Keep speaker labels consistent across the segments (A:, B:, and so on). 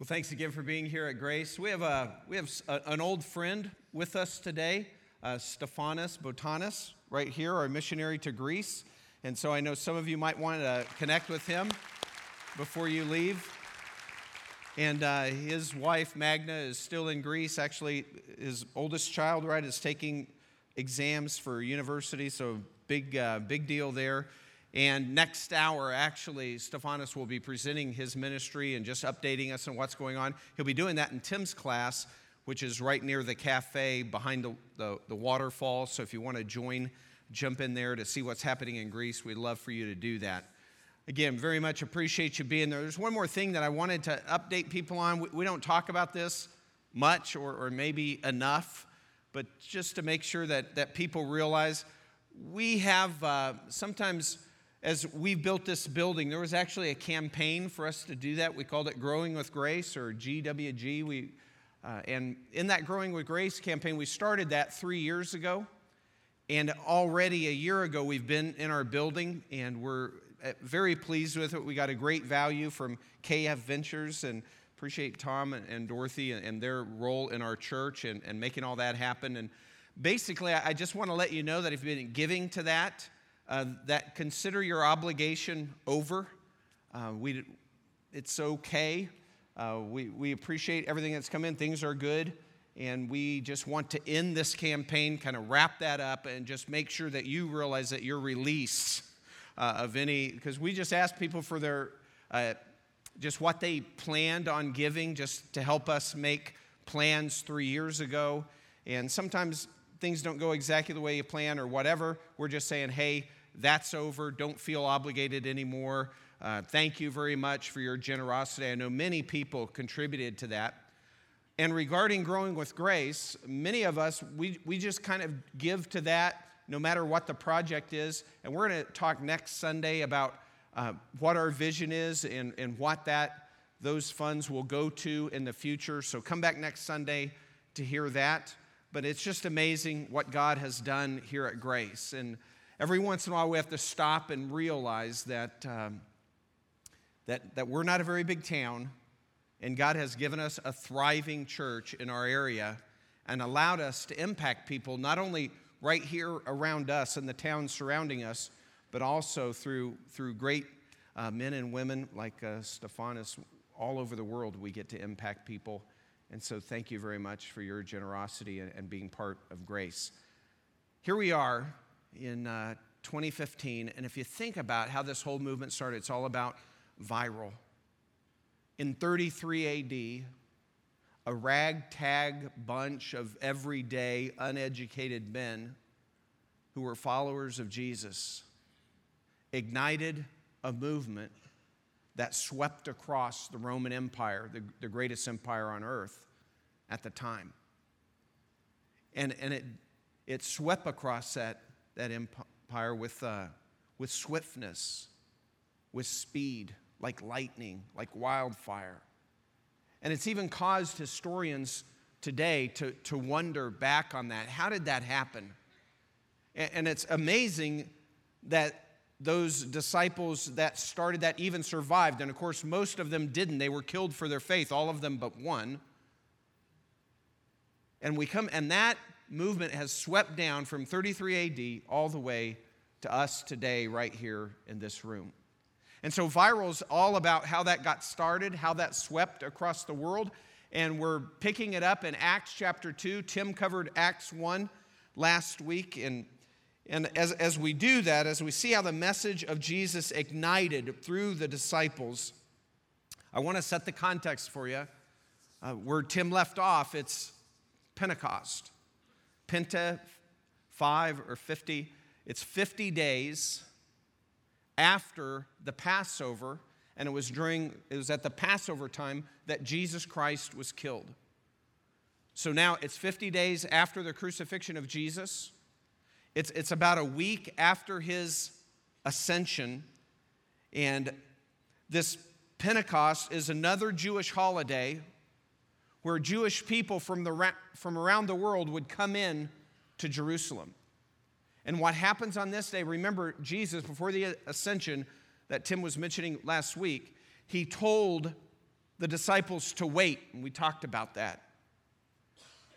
A: Well, thanks again for being here at Grace. We have, a, we have a, an old friend with us today, uh, Stephanos Botanis, right here, our missionary to Greece. And so I know some of you might want to connect with him before you leave. And uh, his wife, Magna, is still in Greece. Actually, his oldest child, right, is taking exams for university, so big, uh, big deal there. And next hour, actually, Stephanos will be presenting his ministry and just updating us on what's going on. He'll be doing that in Tim's class, which is right near the cafe behind the, the, the waterfall. So if you want to join, jump in there to see what's happening in Greece, we'd love for you to do that. Again, very much appreciate you being there. There's one more thing that I wanted to update people on. We, we don't talk about this much or, or maybe enough, but just to make sure that, that people realize we have uh, sometimes as we built this building, there was actually a campaign for us to do that. We called it Growing with Grace or GWG. We, uh, and in that Growing with Grace campaign, we started that three years ago. And already a year ago, we've been in our building and we're uh, very pleased with it. We got a great value from KF Ventures and appreciate Tom and Dorothy and their role in our church and, and making all that happen. And basically, I just want to let you know that if you've been giving to that, uh, that consider your obligation over. Uh, we, it's okay. Uh, we, we appreciate everything that's come in. Things are good. And we just want to end this campaign, kind of wrap that up, and just make sure that you realize that your release uh, of any, because we just ask people for their, uh, just what they planned on giving, just to help us make plans three years ago. And sometimes things don't go exactly the way you plan or whatever. We're just saying, hey, that's over. Don't feel obligated anymore. Uh, thank you very much for your generosity. I know many people contributed to that. And regarding growing with grace, many of us, we, we just kind of give to that no matter what the project is. And we're going to talk next Sunday about uh, what our vision is and, and what that those funds will go to in the future. So come back next Sunday to hear that. But it's just amazing what God has done here at Grace. And every once in a while we have to stop and realize that, um, that, that we're not a very big town, and God has given us a thriving church in our area and allowed us to impact people not only right here around us and the towns surrounding us, but also through, through great uh, men and women like uh, Stephanos all over the world. We get to impact people. And so, thank you very much for your generosity and, and being part of grace. Here we are in uh, 2015. And if you think about how this whole movement started, it's all about viral. In 33 AD, a ragtag bunch of everyday, uneducated men who were followers of Jesus ignited a movement that swept across the Roman Empire, the, the greatest empire on earth at the time. And, and it, it swept across that that empire with, uh, with swiftness, with speed, like lightning, like wildfire. And it's even caused historians today to, to wonder back on that. How did that happen? And, and it's amazing that those disciples that started that even survived. And of course, most of them didn't. They were killed for their faith, all of them but one. And we come, and that movement has swept down from 33 AD all the way to us today, right here in this room. And so, viral is all about how that got started, how that swept across the world. And we're picking it up in Acts chapter 2. Tim covered Acts 1 last week. And, and as, as we do that, as we see how the message of Jesus ignited through the disciples, I want to set the context for you. Uh, where Tim left off, it's Pentecost. Penta, five or 50, it's 50 days after the Passover, and it was during, it was at the Passover time that Jesus Christ was killed. So now it's 50 days after the crucifixion of Jesus. It's, it's about a week after his ascension. And this Pentecost is another Jewish holiday where Jewish people from, the, from around the world would come in to Jerusalem. And what happens on this day, remember Jesus, before the ascension that Tim was mentioning last week, he told the disciples to wait, and we talked about that.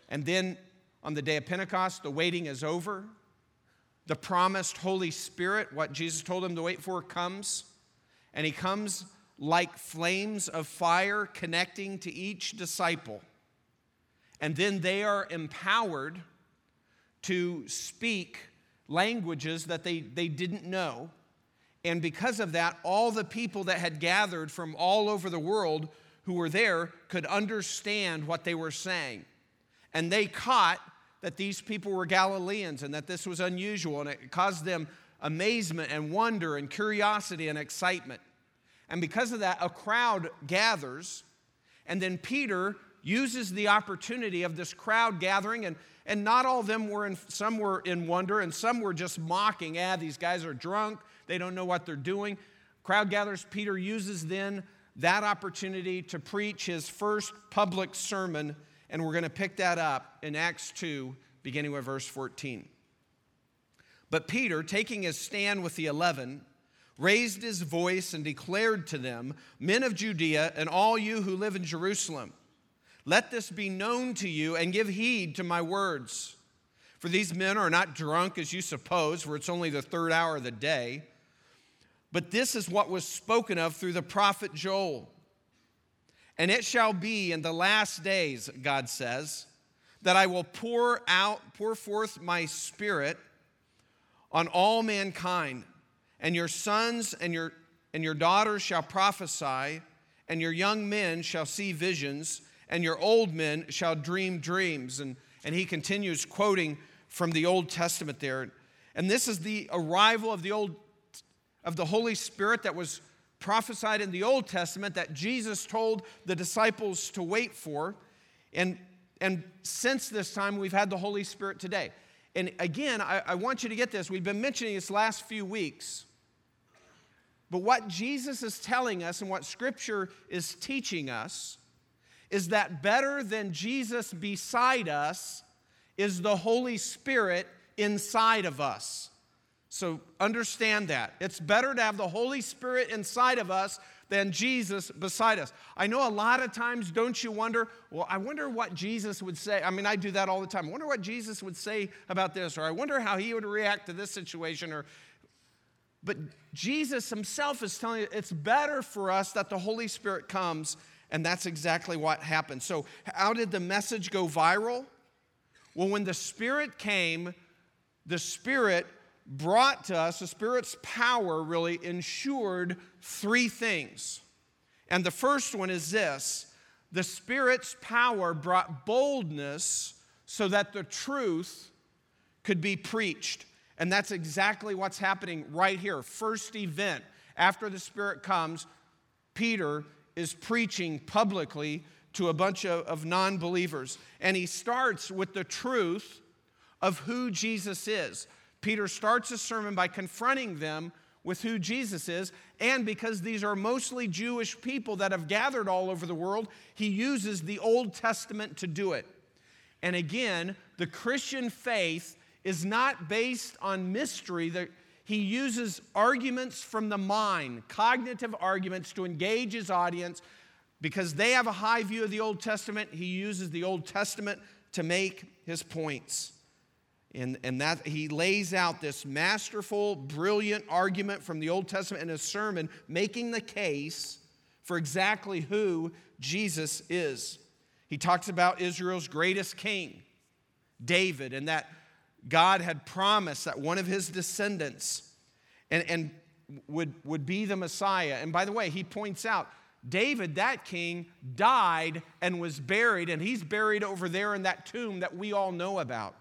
A: And then on the day of Pentecost, the waiting is over. The promised Holy Spirit, what Jesus told them to wait for, comes. And he comes like flames of fire connecting to each disciple. And then they are empowered to speak languages that they, they didn't know. And because of that, all the people that had gathered from all over the world who were there could understand what they were saying. And they caught that these people were Galileans and that this was unusual, and it caused them amazement and wonder and curiosity and excitement. And because of that, a crowd gathers, and then Peter uses the opportunity of this crowd gathering, and, and not all of them were in, some were in wonder, and some were just mocking, ah, these guys are drunk, they don't know what they're doing. Crowd gathers, Peter uses then that opportunity to preach his first public sermon, and we're going to pick that up in Acts 2, beginning with verse 14. But Peter, taking his stand with the eleven, raised his voice and declared to them, Men of Judea, and all you who live in Jerusalem, let this be known to you, and give heed to my words. For these men are not drunk as you suppose, for it's only the third hour of the day. But this is what was spoken of through the prophet Joel. And it shall be in the last days, God says, that I will pour out, pour forth my spirit on all mankind, and your sons and your, and your daughters shall prophesy, and your young men shall see visions, and your old men shall dream dreams. And, and he continues quoting from the Old Testament there. And this is the arrival of the Old of the Holy Spirit that was prophesied in the Old Testament that Jesus told the disciples to wait for. And, and since this time, we've had the Holy Spirit today. And again, I, I want you to get this. We've been mentioning this last few weeks. But what Jesus is telling us and what Scripture is teaching us is that better than Jesus beside us is the Holy Spirit inside of us. So understand that. It's better to have the Holy Spirit inside of us than Jesus beside us. I know a lot of times, don't you wonder, well, I wonder what Jesus would say. I mean, I do that all the time. I wonder what Jesus would say about this, or I wonder how he would react to this situation, or but Jesus himself is telling you it's better for us that the Holy Spirit comes, and that's exactly what happened. So, how did the message go viral? Well, when the Spirit came, the Spirit brought to us, the Spirit's power really ensured three things. And the first one is this the Spirit's power brought boldness so that the truth could be preached. And that's exactly what's happening right here. First event after the Spirit comes, Peter is preaching publicly to a bunch of, of non believers. And he starts with the truth of who Jesus is. Peter starts his sermon by confronting them with who Jesus is. And because these are mostly Jewish people that have gathered all over the world, he uses the Old Testament to do it. And again, the Christian faith is not based on mystery. That He uses arguments from the mind, cognitive arguments, to engage his audience. Because they have a high view of the Old Testament, he uses the Old Testament to make his points. And, and that he lays out this masterful, brilliant argument from the Old Testament in a sermon, making the case for exactly who Jesus is. He talks about Israel's greatest king, David, and that God had promised that one of his descendants and, and would, would be the Messiah. And by the way, he points out David, that king, died and was buried, and he's buried over there in that tomb that we all know about.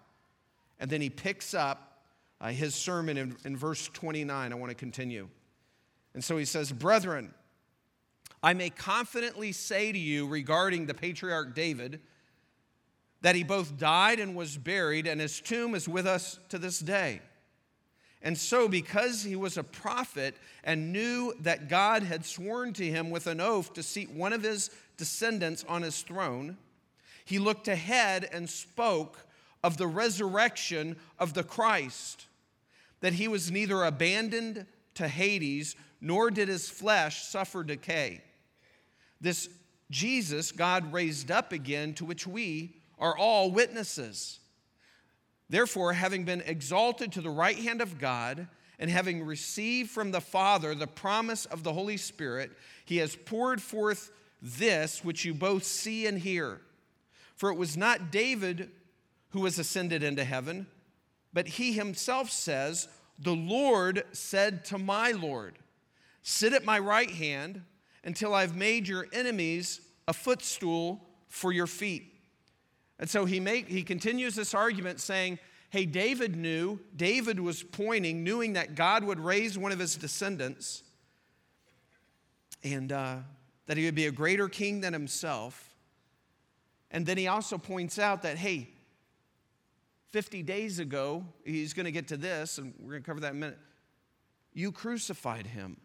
A: And then he picks up uh, his sermon in, in verse 29. I want to continue. And so he says, Brethren, I may confidently say to you regarding the patriarch David that he both died and was buried, and his tomb is with us to this day. And so, because he was a prophet and knew that God had sworn to him with an oath to seat one of his descendants on his throne, he looked ahead and spoke of the resurrection of the Christ, that he was neither abandoned to Hades, nor did his flesh suffer decay. This Jesus God raised up again, to which we are all witnesses. Therefore, having been exalted to the right hand of God, and having received from the Father the promise of the Holy Spirit, he has poured forth this which you both see and hear. For it was not David who was ascended into heaven, but he himself says, The Lord said to my Lord, Sit at my right hand until I've made your enemies a footstool for your feet. And so he, make, he continues this argument saying, Hey, David knew, David was pointing, knowing that God would raise one of his descendants and uh, that he would be a greater king than himself. And then he also points out that, hey, 50 days ago, he's going to get to this, and we're going to cover that in a minute. You crucified him.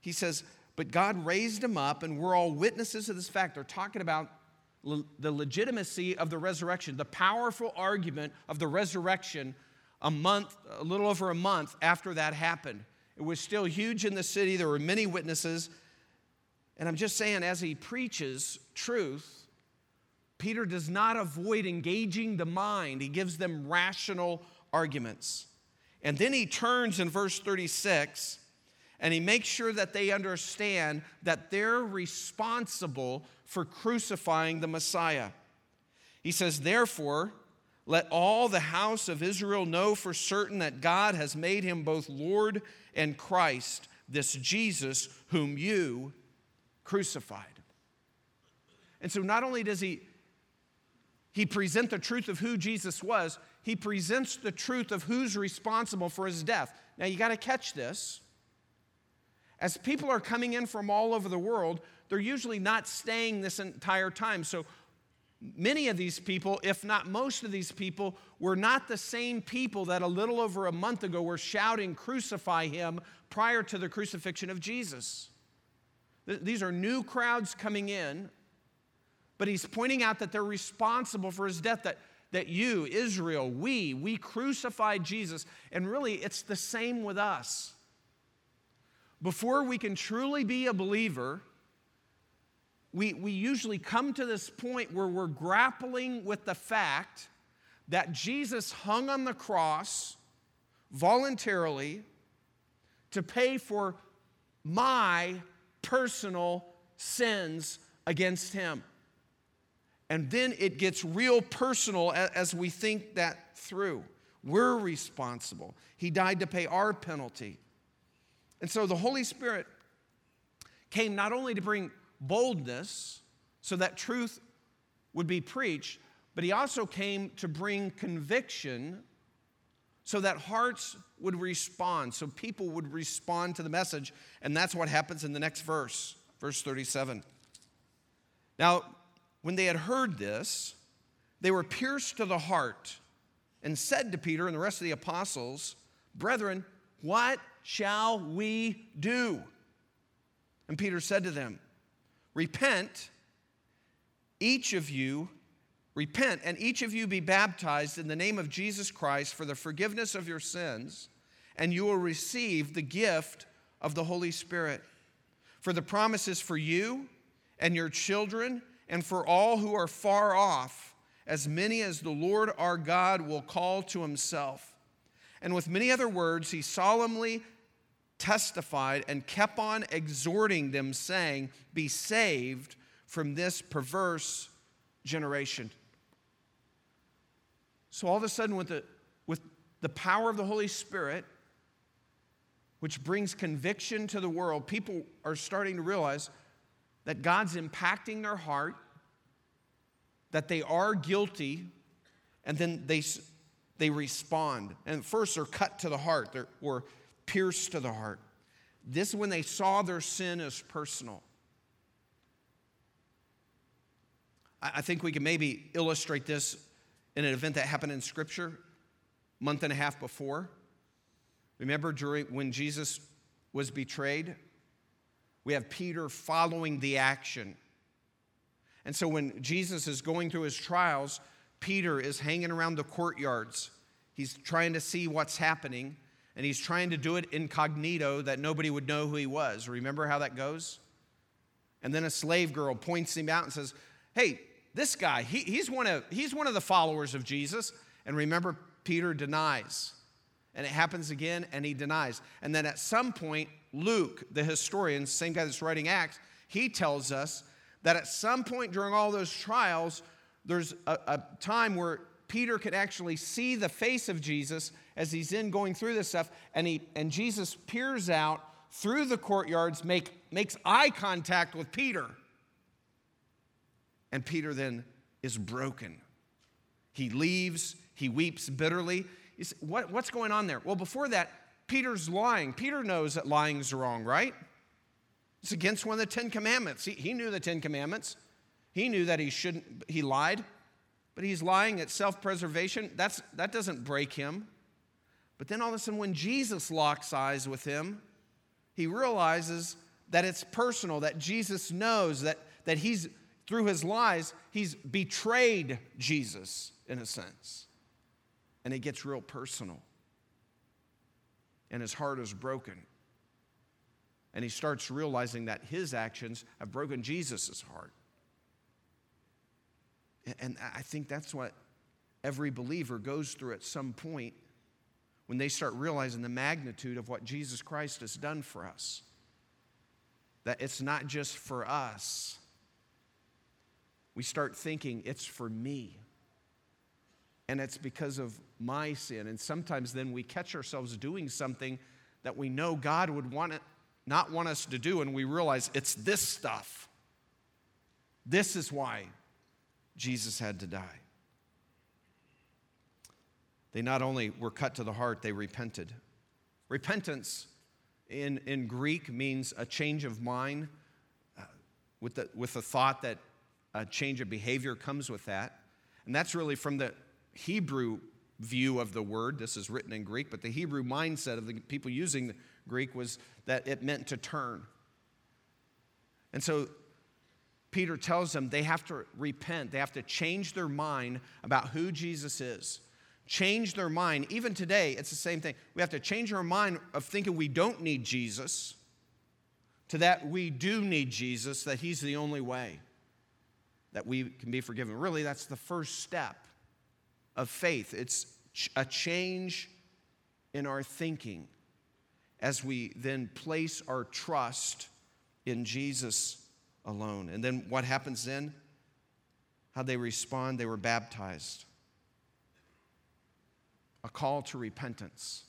A: He says, but God raised him up, and we're all witnesses of this fact. They're talking about the legitimacy of the resurrection, the powerful argument of the resurrection a month, a little over a month after that happened. It was still huge in the city. There were many witnesses. And I'm just saying, as he preaches truth, Peter does not avoid engaging the mind. He gives them rational arguments. And then he turns in verse 36 and he makes sure that they understand that they're responsible for crucifying the Messiah. He says, Therefore, let all the house of Israel know for certain that God has made him both Lord and Christ, this Jesus whom you crucified. And so not only does he he present the truth of who Jesus was, he presents the truth of who's responsible for his death. Now you got to catch this. As people are coming in from all over the world, they're usually not staying this entire time. So many of these people, if not most of these people, were not the same people that a little over a month ago were shouting, Crucify him, prior to the crucifixion of Jesus. These are new crowds coming in, but he's pointing out that they're responsible for his death, that, that you, Israel, we, we crucified Jesus. And really, it's the same with us. Before we can truly be a believer, we, we usually come to this point where we're grappling with the fact that Jesus hung on the cross voluntarily to pay for my personal sins against him. And then it gets real personal as we think that through. We're responsible. He died to pay our penalty. And so the Holy Spirit came not only to bring boldness so that truth would be preached, but he also came to bring conviction so that hearts would respond, so people would respond to the message. And that's what happens in the next verse, verse 37. Now, when they had heard this, they were pierced to the heart and said to Peter and the rest of the apostles, Brethren, what shall we do? And Peter said to them, Repent, each of you, repent, and each of you be baptized in the name of Jesus Christ for the forgiveness of your sins, and you will receive the gift of the Holy Spirit. For the promise is for you and your children, and for all who are far off, as many as the Lord our God will call to himself. And with many other words, he solemnly testified and kept on exhorting them, saying, Be saved from this perverse generation. So, all of a sudden, with the, with the power of the Holy Spirit, which brings conviction to the world, people are starting to realize that God's impacting their heart, that they are guilty, and then they, they respond. And first, they're cut to the heart, they're, or pierced to the heart. This is when they saw their sin as personal. I think we can maybe illustrate this in an event that happened in Scripture a month and a half before. Remember during when Jesus was betrayed? We have Peter following the action. And so when Jesus is going through his trials, Peter is hanging around the courtyards. He's trying to see what's happening and he's trying to do it incognito that nobody would know who he was. Remember how that goes? And then a slave girl points him out and says, Hey, this guy, he, he's, one of, he's one of the followers of Jesus. And remember, Peter denies. And it happens again, and he denies. And then at some point, Luke, the historian, same guy that's writing Acts, he tells us that at some point during all those trials, there's a, a time where Peter could actually see the face of Jesus as he's in going through this stuff, and, he, and Jesus peers out through the courtyards, make, makes eye contact with Peter. And Peter then is broken. He leaves, he weeps bitterly. Say, what, what's going on there? Well, before that, Peter's lying. Peter knows that lying's wrong, right? It's against one of the Ten Commandments. He, he knew the Ten Commandments. He knew that he shouldn't, he lied, but he's lying at self preservation. That's That doesn't break him. But then all of a sudden, when Jesus locks eyes with him, he realizes that it's personal, that Jesus knows that, that he's, through his lies, he's betrayed Jesus in a sense. And it gets real personal. And his heart is broken. And he starts realizing that his actions have broken Jesus' heart. And I think that's what every believer goes through at some point when they start realizing the magnitude of what Jesus Christ has done for us. That it's not just for us. We start thinking it's for me. And it's because of my sin. And sometimes then we catch ourselves doing something that we know God would want it, not want us to do, and we realize it's this stuff. This is why Jesus had to die. They not only were cut to the heart, they repented. Repentance in, in Greek means a change of mind uh, with, the, with the thought that a change of behavior comes with that. And that's really from the Hebrew view of the word. This is written in Greek, but the Hebrew mindset of the people using the Greek was that it meant to turn. And so Peter tells them they have to repent, they have to change their mind about who Jesus is. Change their mind. Even today, it's the same thing. We have to change our mind of thinking we don't need Jesus to that we do need Jesus, that He's the only way that we can be forgiven. Really, that's the first step of faith. It's a change in our thinking as we then place our trust in Jesus alone. And then what happens then? How they respond? They were baptized. A call to repentance.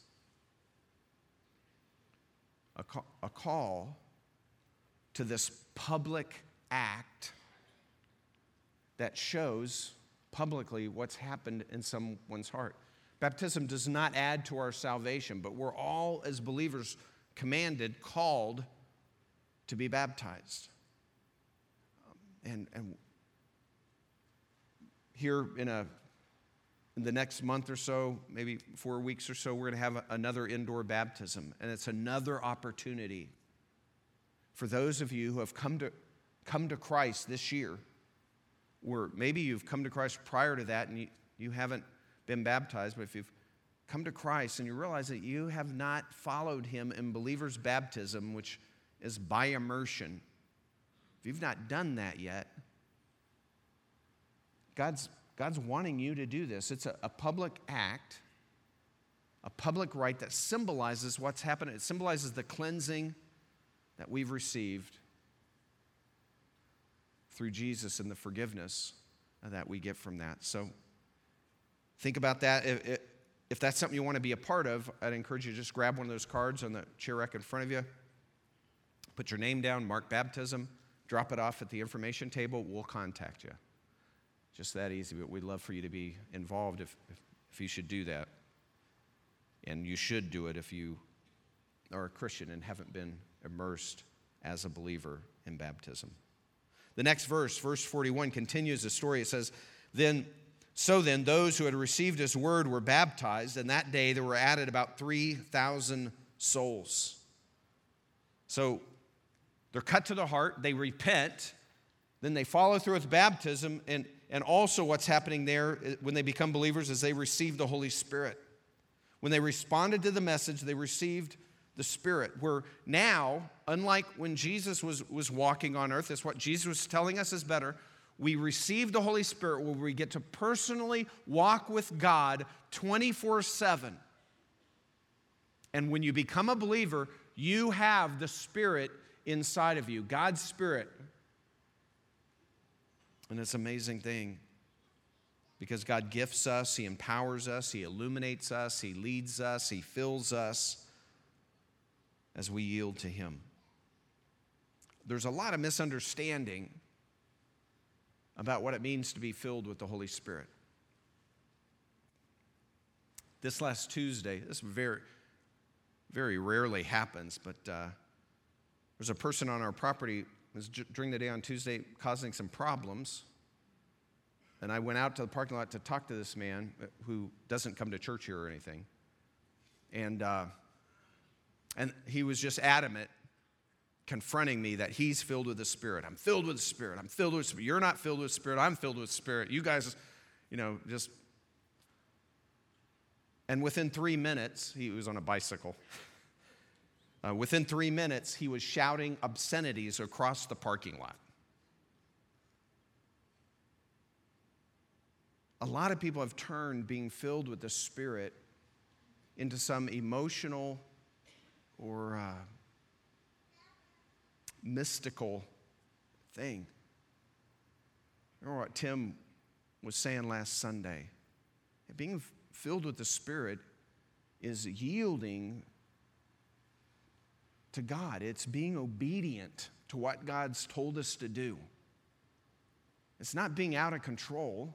A: A call, a call to this public act that shows publicly what's happened in someone's heart. Baptism does not add to our salvation, but we're all, as believers, commanded, called to be baptized. And, and here in, a, in the next month or so, maybe four weeks or so, we're going to have another indoor baptism. And it's another opportunity for those of you who have come to, come to Christ this year, or maybe you've come to Christ prior to that and you, you haven't been baptized, but if you've come to Christ and you realize that you have not followed him in believer's baptism, which is by immersion, if you've not done that yet, God's, God's wanting you to do this. It's a, a public act, a public rite that symbolizes what's happened. It symbolizes the cleansing that we've received through Jesus and the forgiveness that we get from that. So think about that. If that's something you want to be a part of, I'd encourage you to just grab one of those cards on the chair rack in front of you. Put your name down, mark baptism drop it off at the information table, we'll contact you. Just that easy, but we'd love for you to be involved if, if, if you should do that. And you should do it if you are a Christian and haven't been immersed as a believer in baptism. The next verse, verse 41, continues the story. It says, Then, so then, those who had received his word were baptized, and that day there were added about 3,000 souls. So they're cut to the heart, they repent, then they follow through with baptism, and, and also what's happening there eh, when they become believers is they receive the Holy Spirit. When they responded to the message, they received the Spirit. We're now, unlike when Jesus was, was walking on earth, that's what Jesus was telling us is better. We receive the Holy Spirit where we get to personally walk with God 24 7. And when you become a believer, you have the Spirit inside of you, God's Spirit. And it's an amazing thing because God gifts us, He empowers us, He illuminates us, He leads us, He fills us as we yield to Him. There's a lot of misunderstanding about what it means to be filled with the Holy Spirit. This last Tuesday, this very, very rarely happens, but uh, there's a person on our property was during the day on Tuesday causing some problems. And I went out to the parking lot to talk to this man who doesn't come to church here or anything. And, uh, and he was just adamant, confronting me that he's filled with the Spirit. I'm filled with the Spirit. I'm filled with the Spirit. You're not filled with the Spirit. I'm filled with the Spirit. You guys, you know, just. And within three minutes, he was on a bicycle. Uh, within three minutes, he was shouting obscenities across the parking lot. A lot of people have turned being filled with the Spirit into some emotional or uh, mystical thing. Remember what Tim was saying last Sunday? Being filled with the Spirit is yielding to God, it's being obedient to what God's told us to do. It's not being out of control.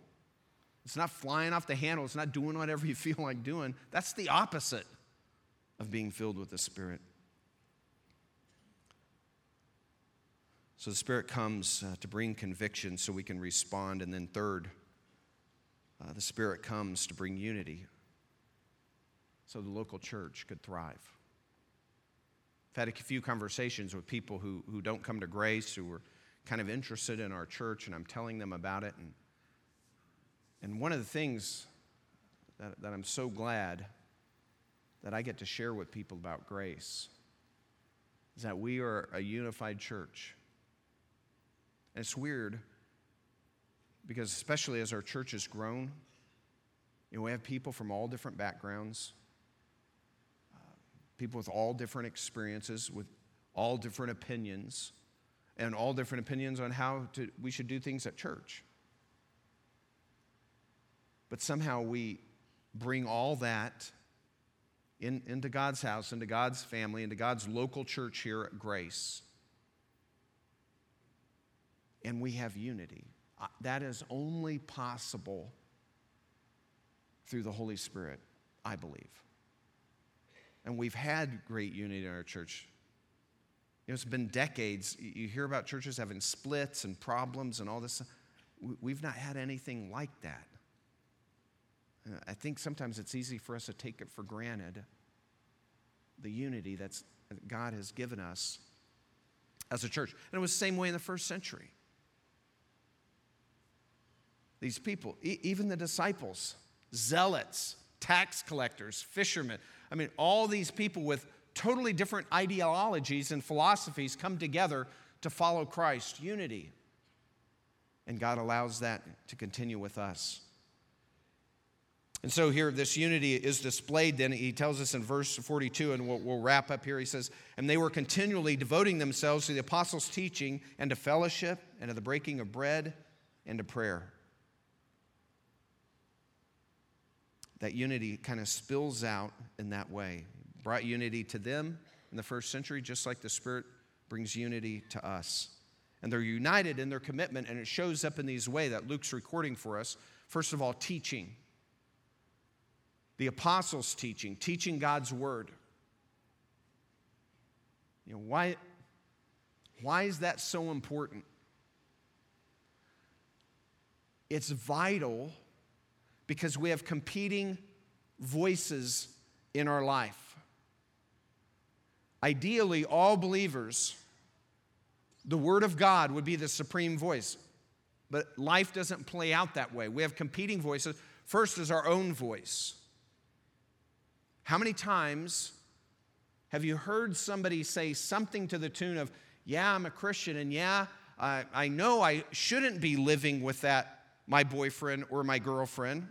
A: It's not flying off the handle. It's not doing whatever you feel like doing. That's the opposite of being filled with the Spirit. So the Spirit comes uh, to bring conviction so we can respond. And then, third, uh, the Spirit comes to bring unity so the local church could thrive. I've had a few conversations with people who, who don't come to grace, who are kind of interested in our church, and I'm telling them about it. And, and one of the things that, that I'm so glad that I get to share with people about grace is that we are a unified church. And it's weird because, especially as our church has grown, you know, we have people from all different backgrounds people with all different experiences, with all different opinions, and all different opinions on how to, we should do things at church. But somehow we bring all that in, into God's house, into God's family, into God's local church here at Grace. And we have unity. That is only possible through the Holy Spirit, I believe. And we've had great unity in our church. You know, it's been decades. You hear about churches having splits and problems and all this. We've not had anything like that. Uh, I think sometimes it's easy for us to take it for granted the unity that God has given us as a church. And it was the same way in the first century. These people, even the disciples, zealots, tax collectors, fishermen, I mean, all these people with totally different ideologies and philosophies come together to follow Christ, unity. And God allows that to continue with us. And so here, this unity is displayed. Then he tells us in verse 42, and we'll, we'll, wrap up here. He says, And they were continually devoting themselves to the apostles' teaching and to fellowship and to the breaking of bread and to prayer. That unity kind of spills out in that way. Brought unity to them in the first century, just like the Spirit brings unity to us. And they're united in their commitment, and it shows up in these ways that Luke's recording for us. First of all, teaching. The apostles' teaching, teaching God's word. You know, why, why is that so important? It's vital because we have competing voices in our life. Ideally, all believers, the Word of God would be the supreme voice. But life doesn't play out that way. We have competing voices. First is our own voice. How many times Have you heard somebody say something to the tune of, Yeah, I'm a Christian, and yeah, I, I know I shouldn't be living with that, my boyfriend or my girlfriend,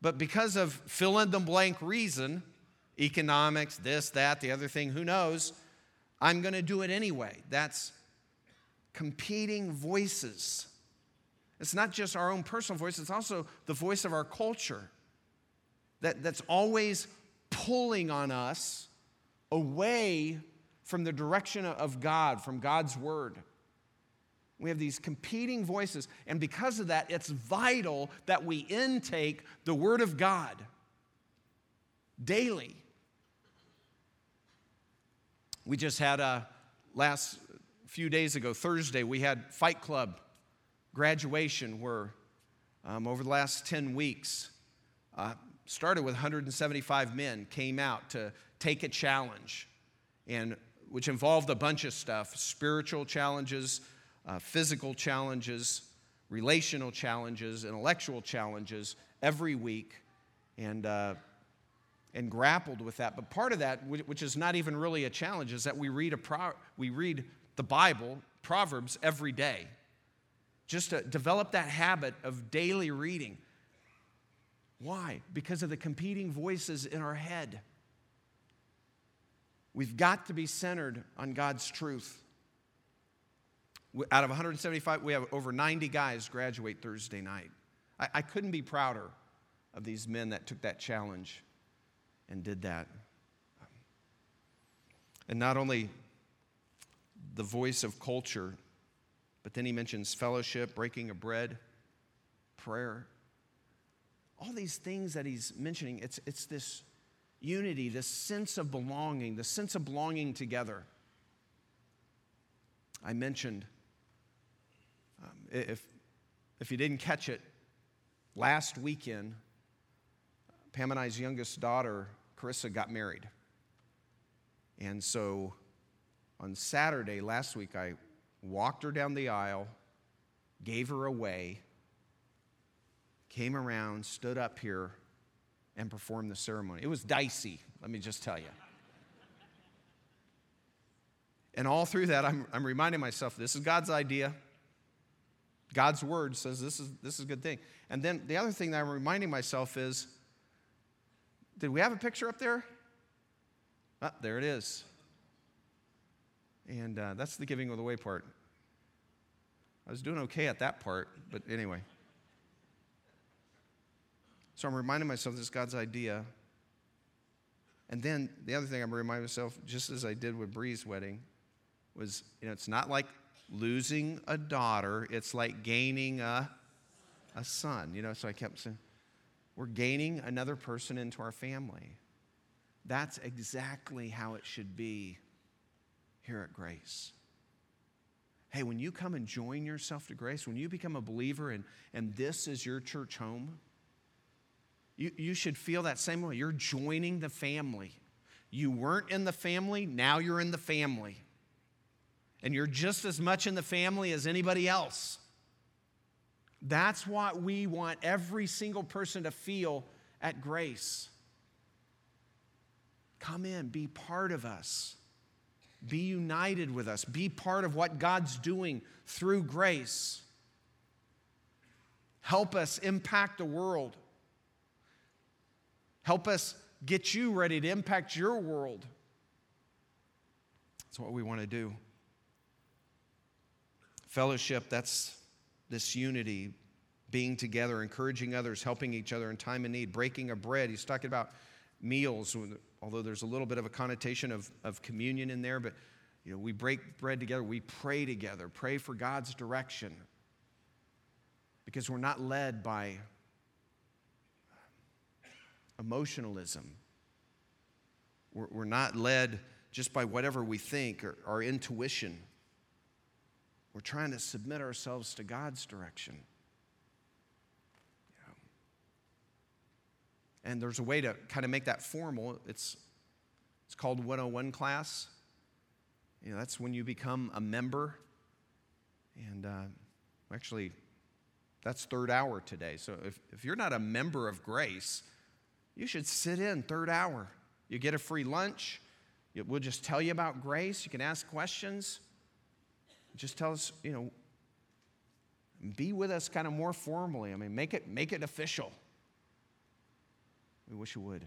A: but because of fill in the blank reason, economics, this, that, the other thing, who knows, I'm going to do it anyway. That's competing voices. It's not just our own personal voice, it's also the voice of our culture that, that's always pulling on us away from the direction of God, from God's word. We have these competing voices, and because of that, it's vital that we intake the Word of God daily. We just had a last few days ago, Thursday, we had Fight Club graduation where um, over the last 10 weeks, uh, started with 175 men, came out to take a challenge, and which involved a bunch of stuff spiritual challenges, uh, physical challenges, relational challenges, intellectual challenges every week. And uh, and grappled with that. But part of that, which is not even really a challenge, is that we read, a pro- we read the Bible, Proverbs, every day. Just to develop that habit of daily reading. Why? Because of the competing voices in our head. We've got to be centered on God's truth. Out of 175, we have over 90 guys graduate Thursday night. I, I couldn't be prouder of these men that took that challenge and did that. And not only the voice of culture, but then he mentions fellowship, breaking of bread, prayer. All these things that he's mentioning, it's, it's this unity, this sense of belonging, the sense of belonging together. I mentioned, um, if, if you didn't catch it, last weekend, Pam and I's youngest daughter, Carissa, got married. And so on Saturday last week, I walked her down the aisle, gave her away, came around, stood up here, and performed the ceremony. It was dicey, let me just tell you. And all through that, I'm, I'm reminding myself this is God's idea. God's word says this is, this is a good thing. And then the other thing that I'm reminding myself is did we have a picture up there? Ah, there it is. And uh, that's the giving of the way part. I was doing okay at that part, but anyway. So I'm reminding myself this is God's idea. And then the other thing I'm reminding myself, just as I did with Bree's wedding, was you know, it's not like losing a daughter, it's like gaining a, a son. You know, so I kept saying, we're gaining another person into our family. That's exactly how it should be here at Grace. Hey, when you come and join yourself to Grace, when you become a believer and, and this is your church home, you, you should feel that same way. You're joining the family. You weren't in the family, now you're in the family. And you're just as much in the family as anybody else. That's what we want every single person to feel at grace. Come in, be part of us, be united with us, be part of what God's doing through grace. Help us impact the world. Help us get you ready to impact your world. That's what we want to do. Fellowship, that's this unity, being together, encouraging others, helping each other in time of need, breaking of bread. He's talking about meals, although there's a little bit of a connotation of, of communion in there, but you know, we break bread together, we pray together, pray for God's direction. Because we're not led by emotionalism. We're, we're not led just by whatever we think or our intuition. We're trying to submit ourselves to God's direction. And there's a way to kind of make that formal. It's, it's called 101 class. You know, that's when you become a member. And uh, actually, that's third hour today. So if, if you're not a member of Grace, you should sit in third hour. You get a free lunch, We'll just tell you about grace. You can ask questions. Just tell us, you know, be with us kind of more formally. I mean, make it, make it official. We wish you would.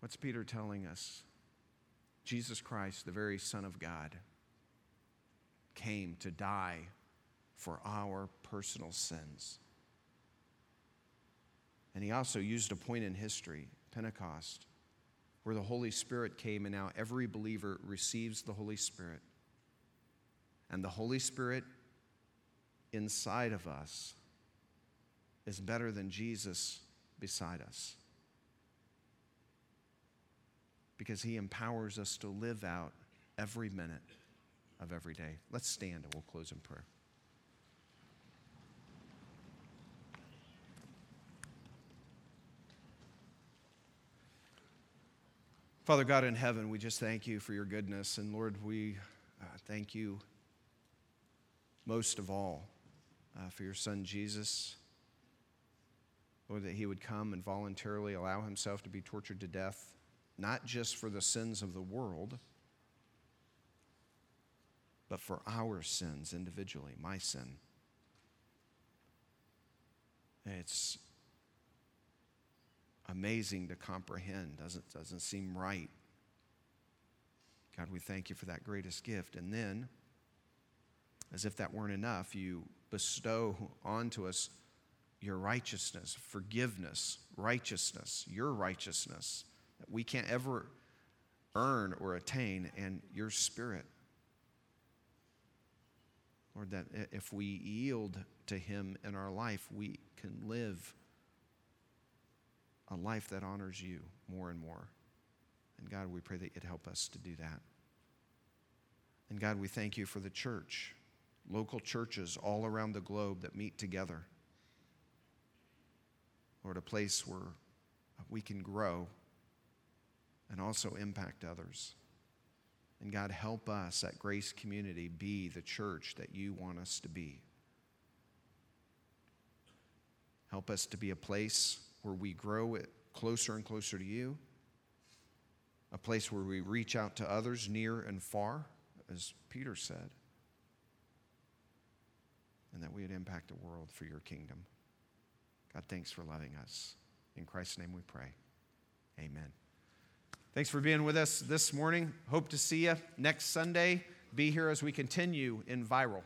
A: What's Peter telling us? Jesus Christ, the very Son of God, came to die for our personal sins. And he also used a point in history, Pentecost, where the Holy Spirit came, and now every believer receives the Holy Spirit. And the Holy Spirit inside of us is better than Jesus beside us because he empowers us to live out every minute of every day. Let's stand and we'll close in prayer. Father God in heaven, we just thank you for your goodness. And Lord, we uh, thank you most of all uh, for your son Jesus. Lord, that he would come and voluntarily allow himself to be tortured to death, not just for the sins of the world, but for our sins individually, my sin. It's amazing to comprehend, doesn't, doesn't seem right. God, we thank you for that greatest gift. And then, as if that weren't enough, you bestow onto us your righteousness, forgiveness, righteousness, your righteousness that we can't ever earn or attain, and your spirit. Lord, that if we yield to Him in our life, we can live a life that honors you more and more. And God, we pray that you'd help us to do that. And God, we thank you for the church, local churches all around the globe that meet together. Lord, a place where we can grow and also impact others. And God, help us at Grace Community be the church that you want us to be. Help us to be a place where we grow it closer and closer to you, a place where we reach out to others near and far, as Peter said, and that we would impact the world for your kingdom. God, thanks for loving us. In Christ's name we pray. Amen. Thanks for being with us this morning. Hope to see you next Sunday. Be here as we continue in viral.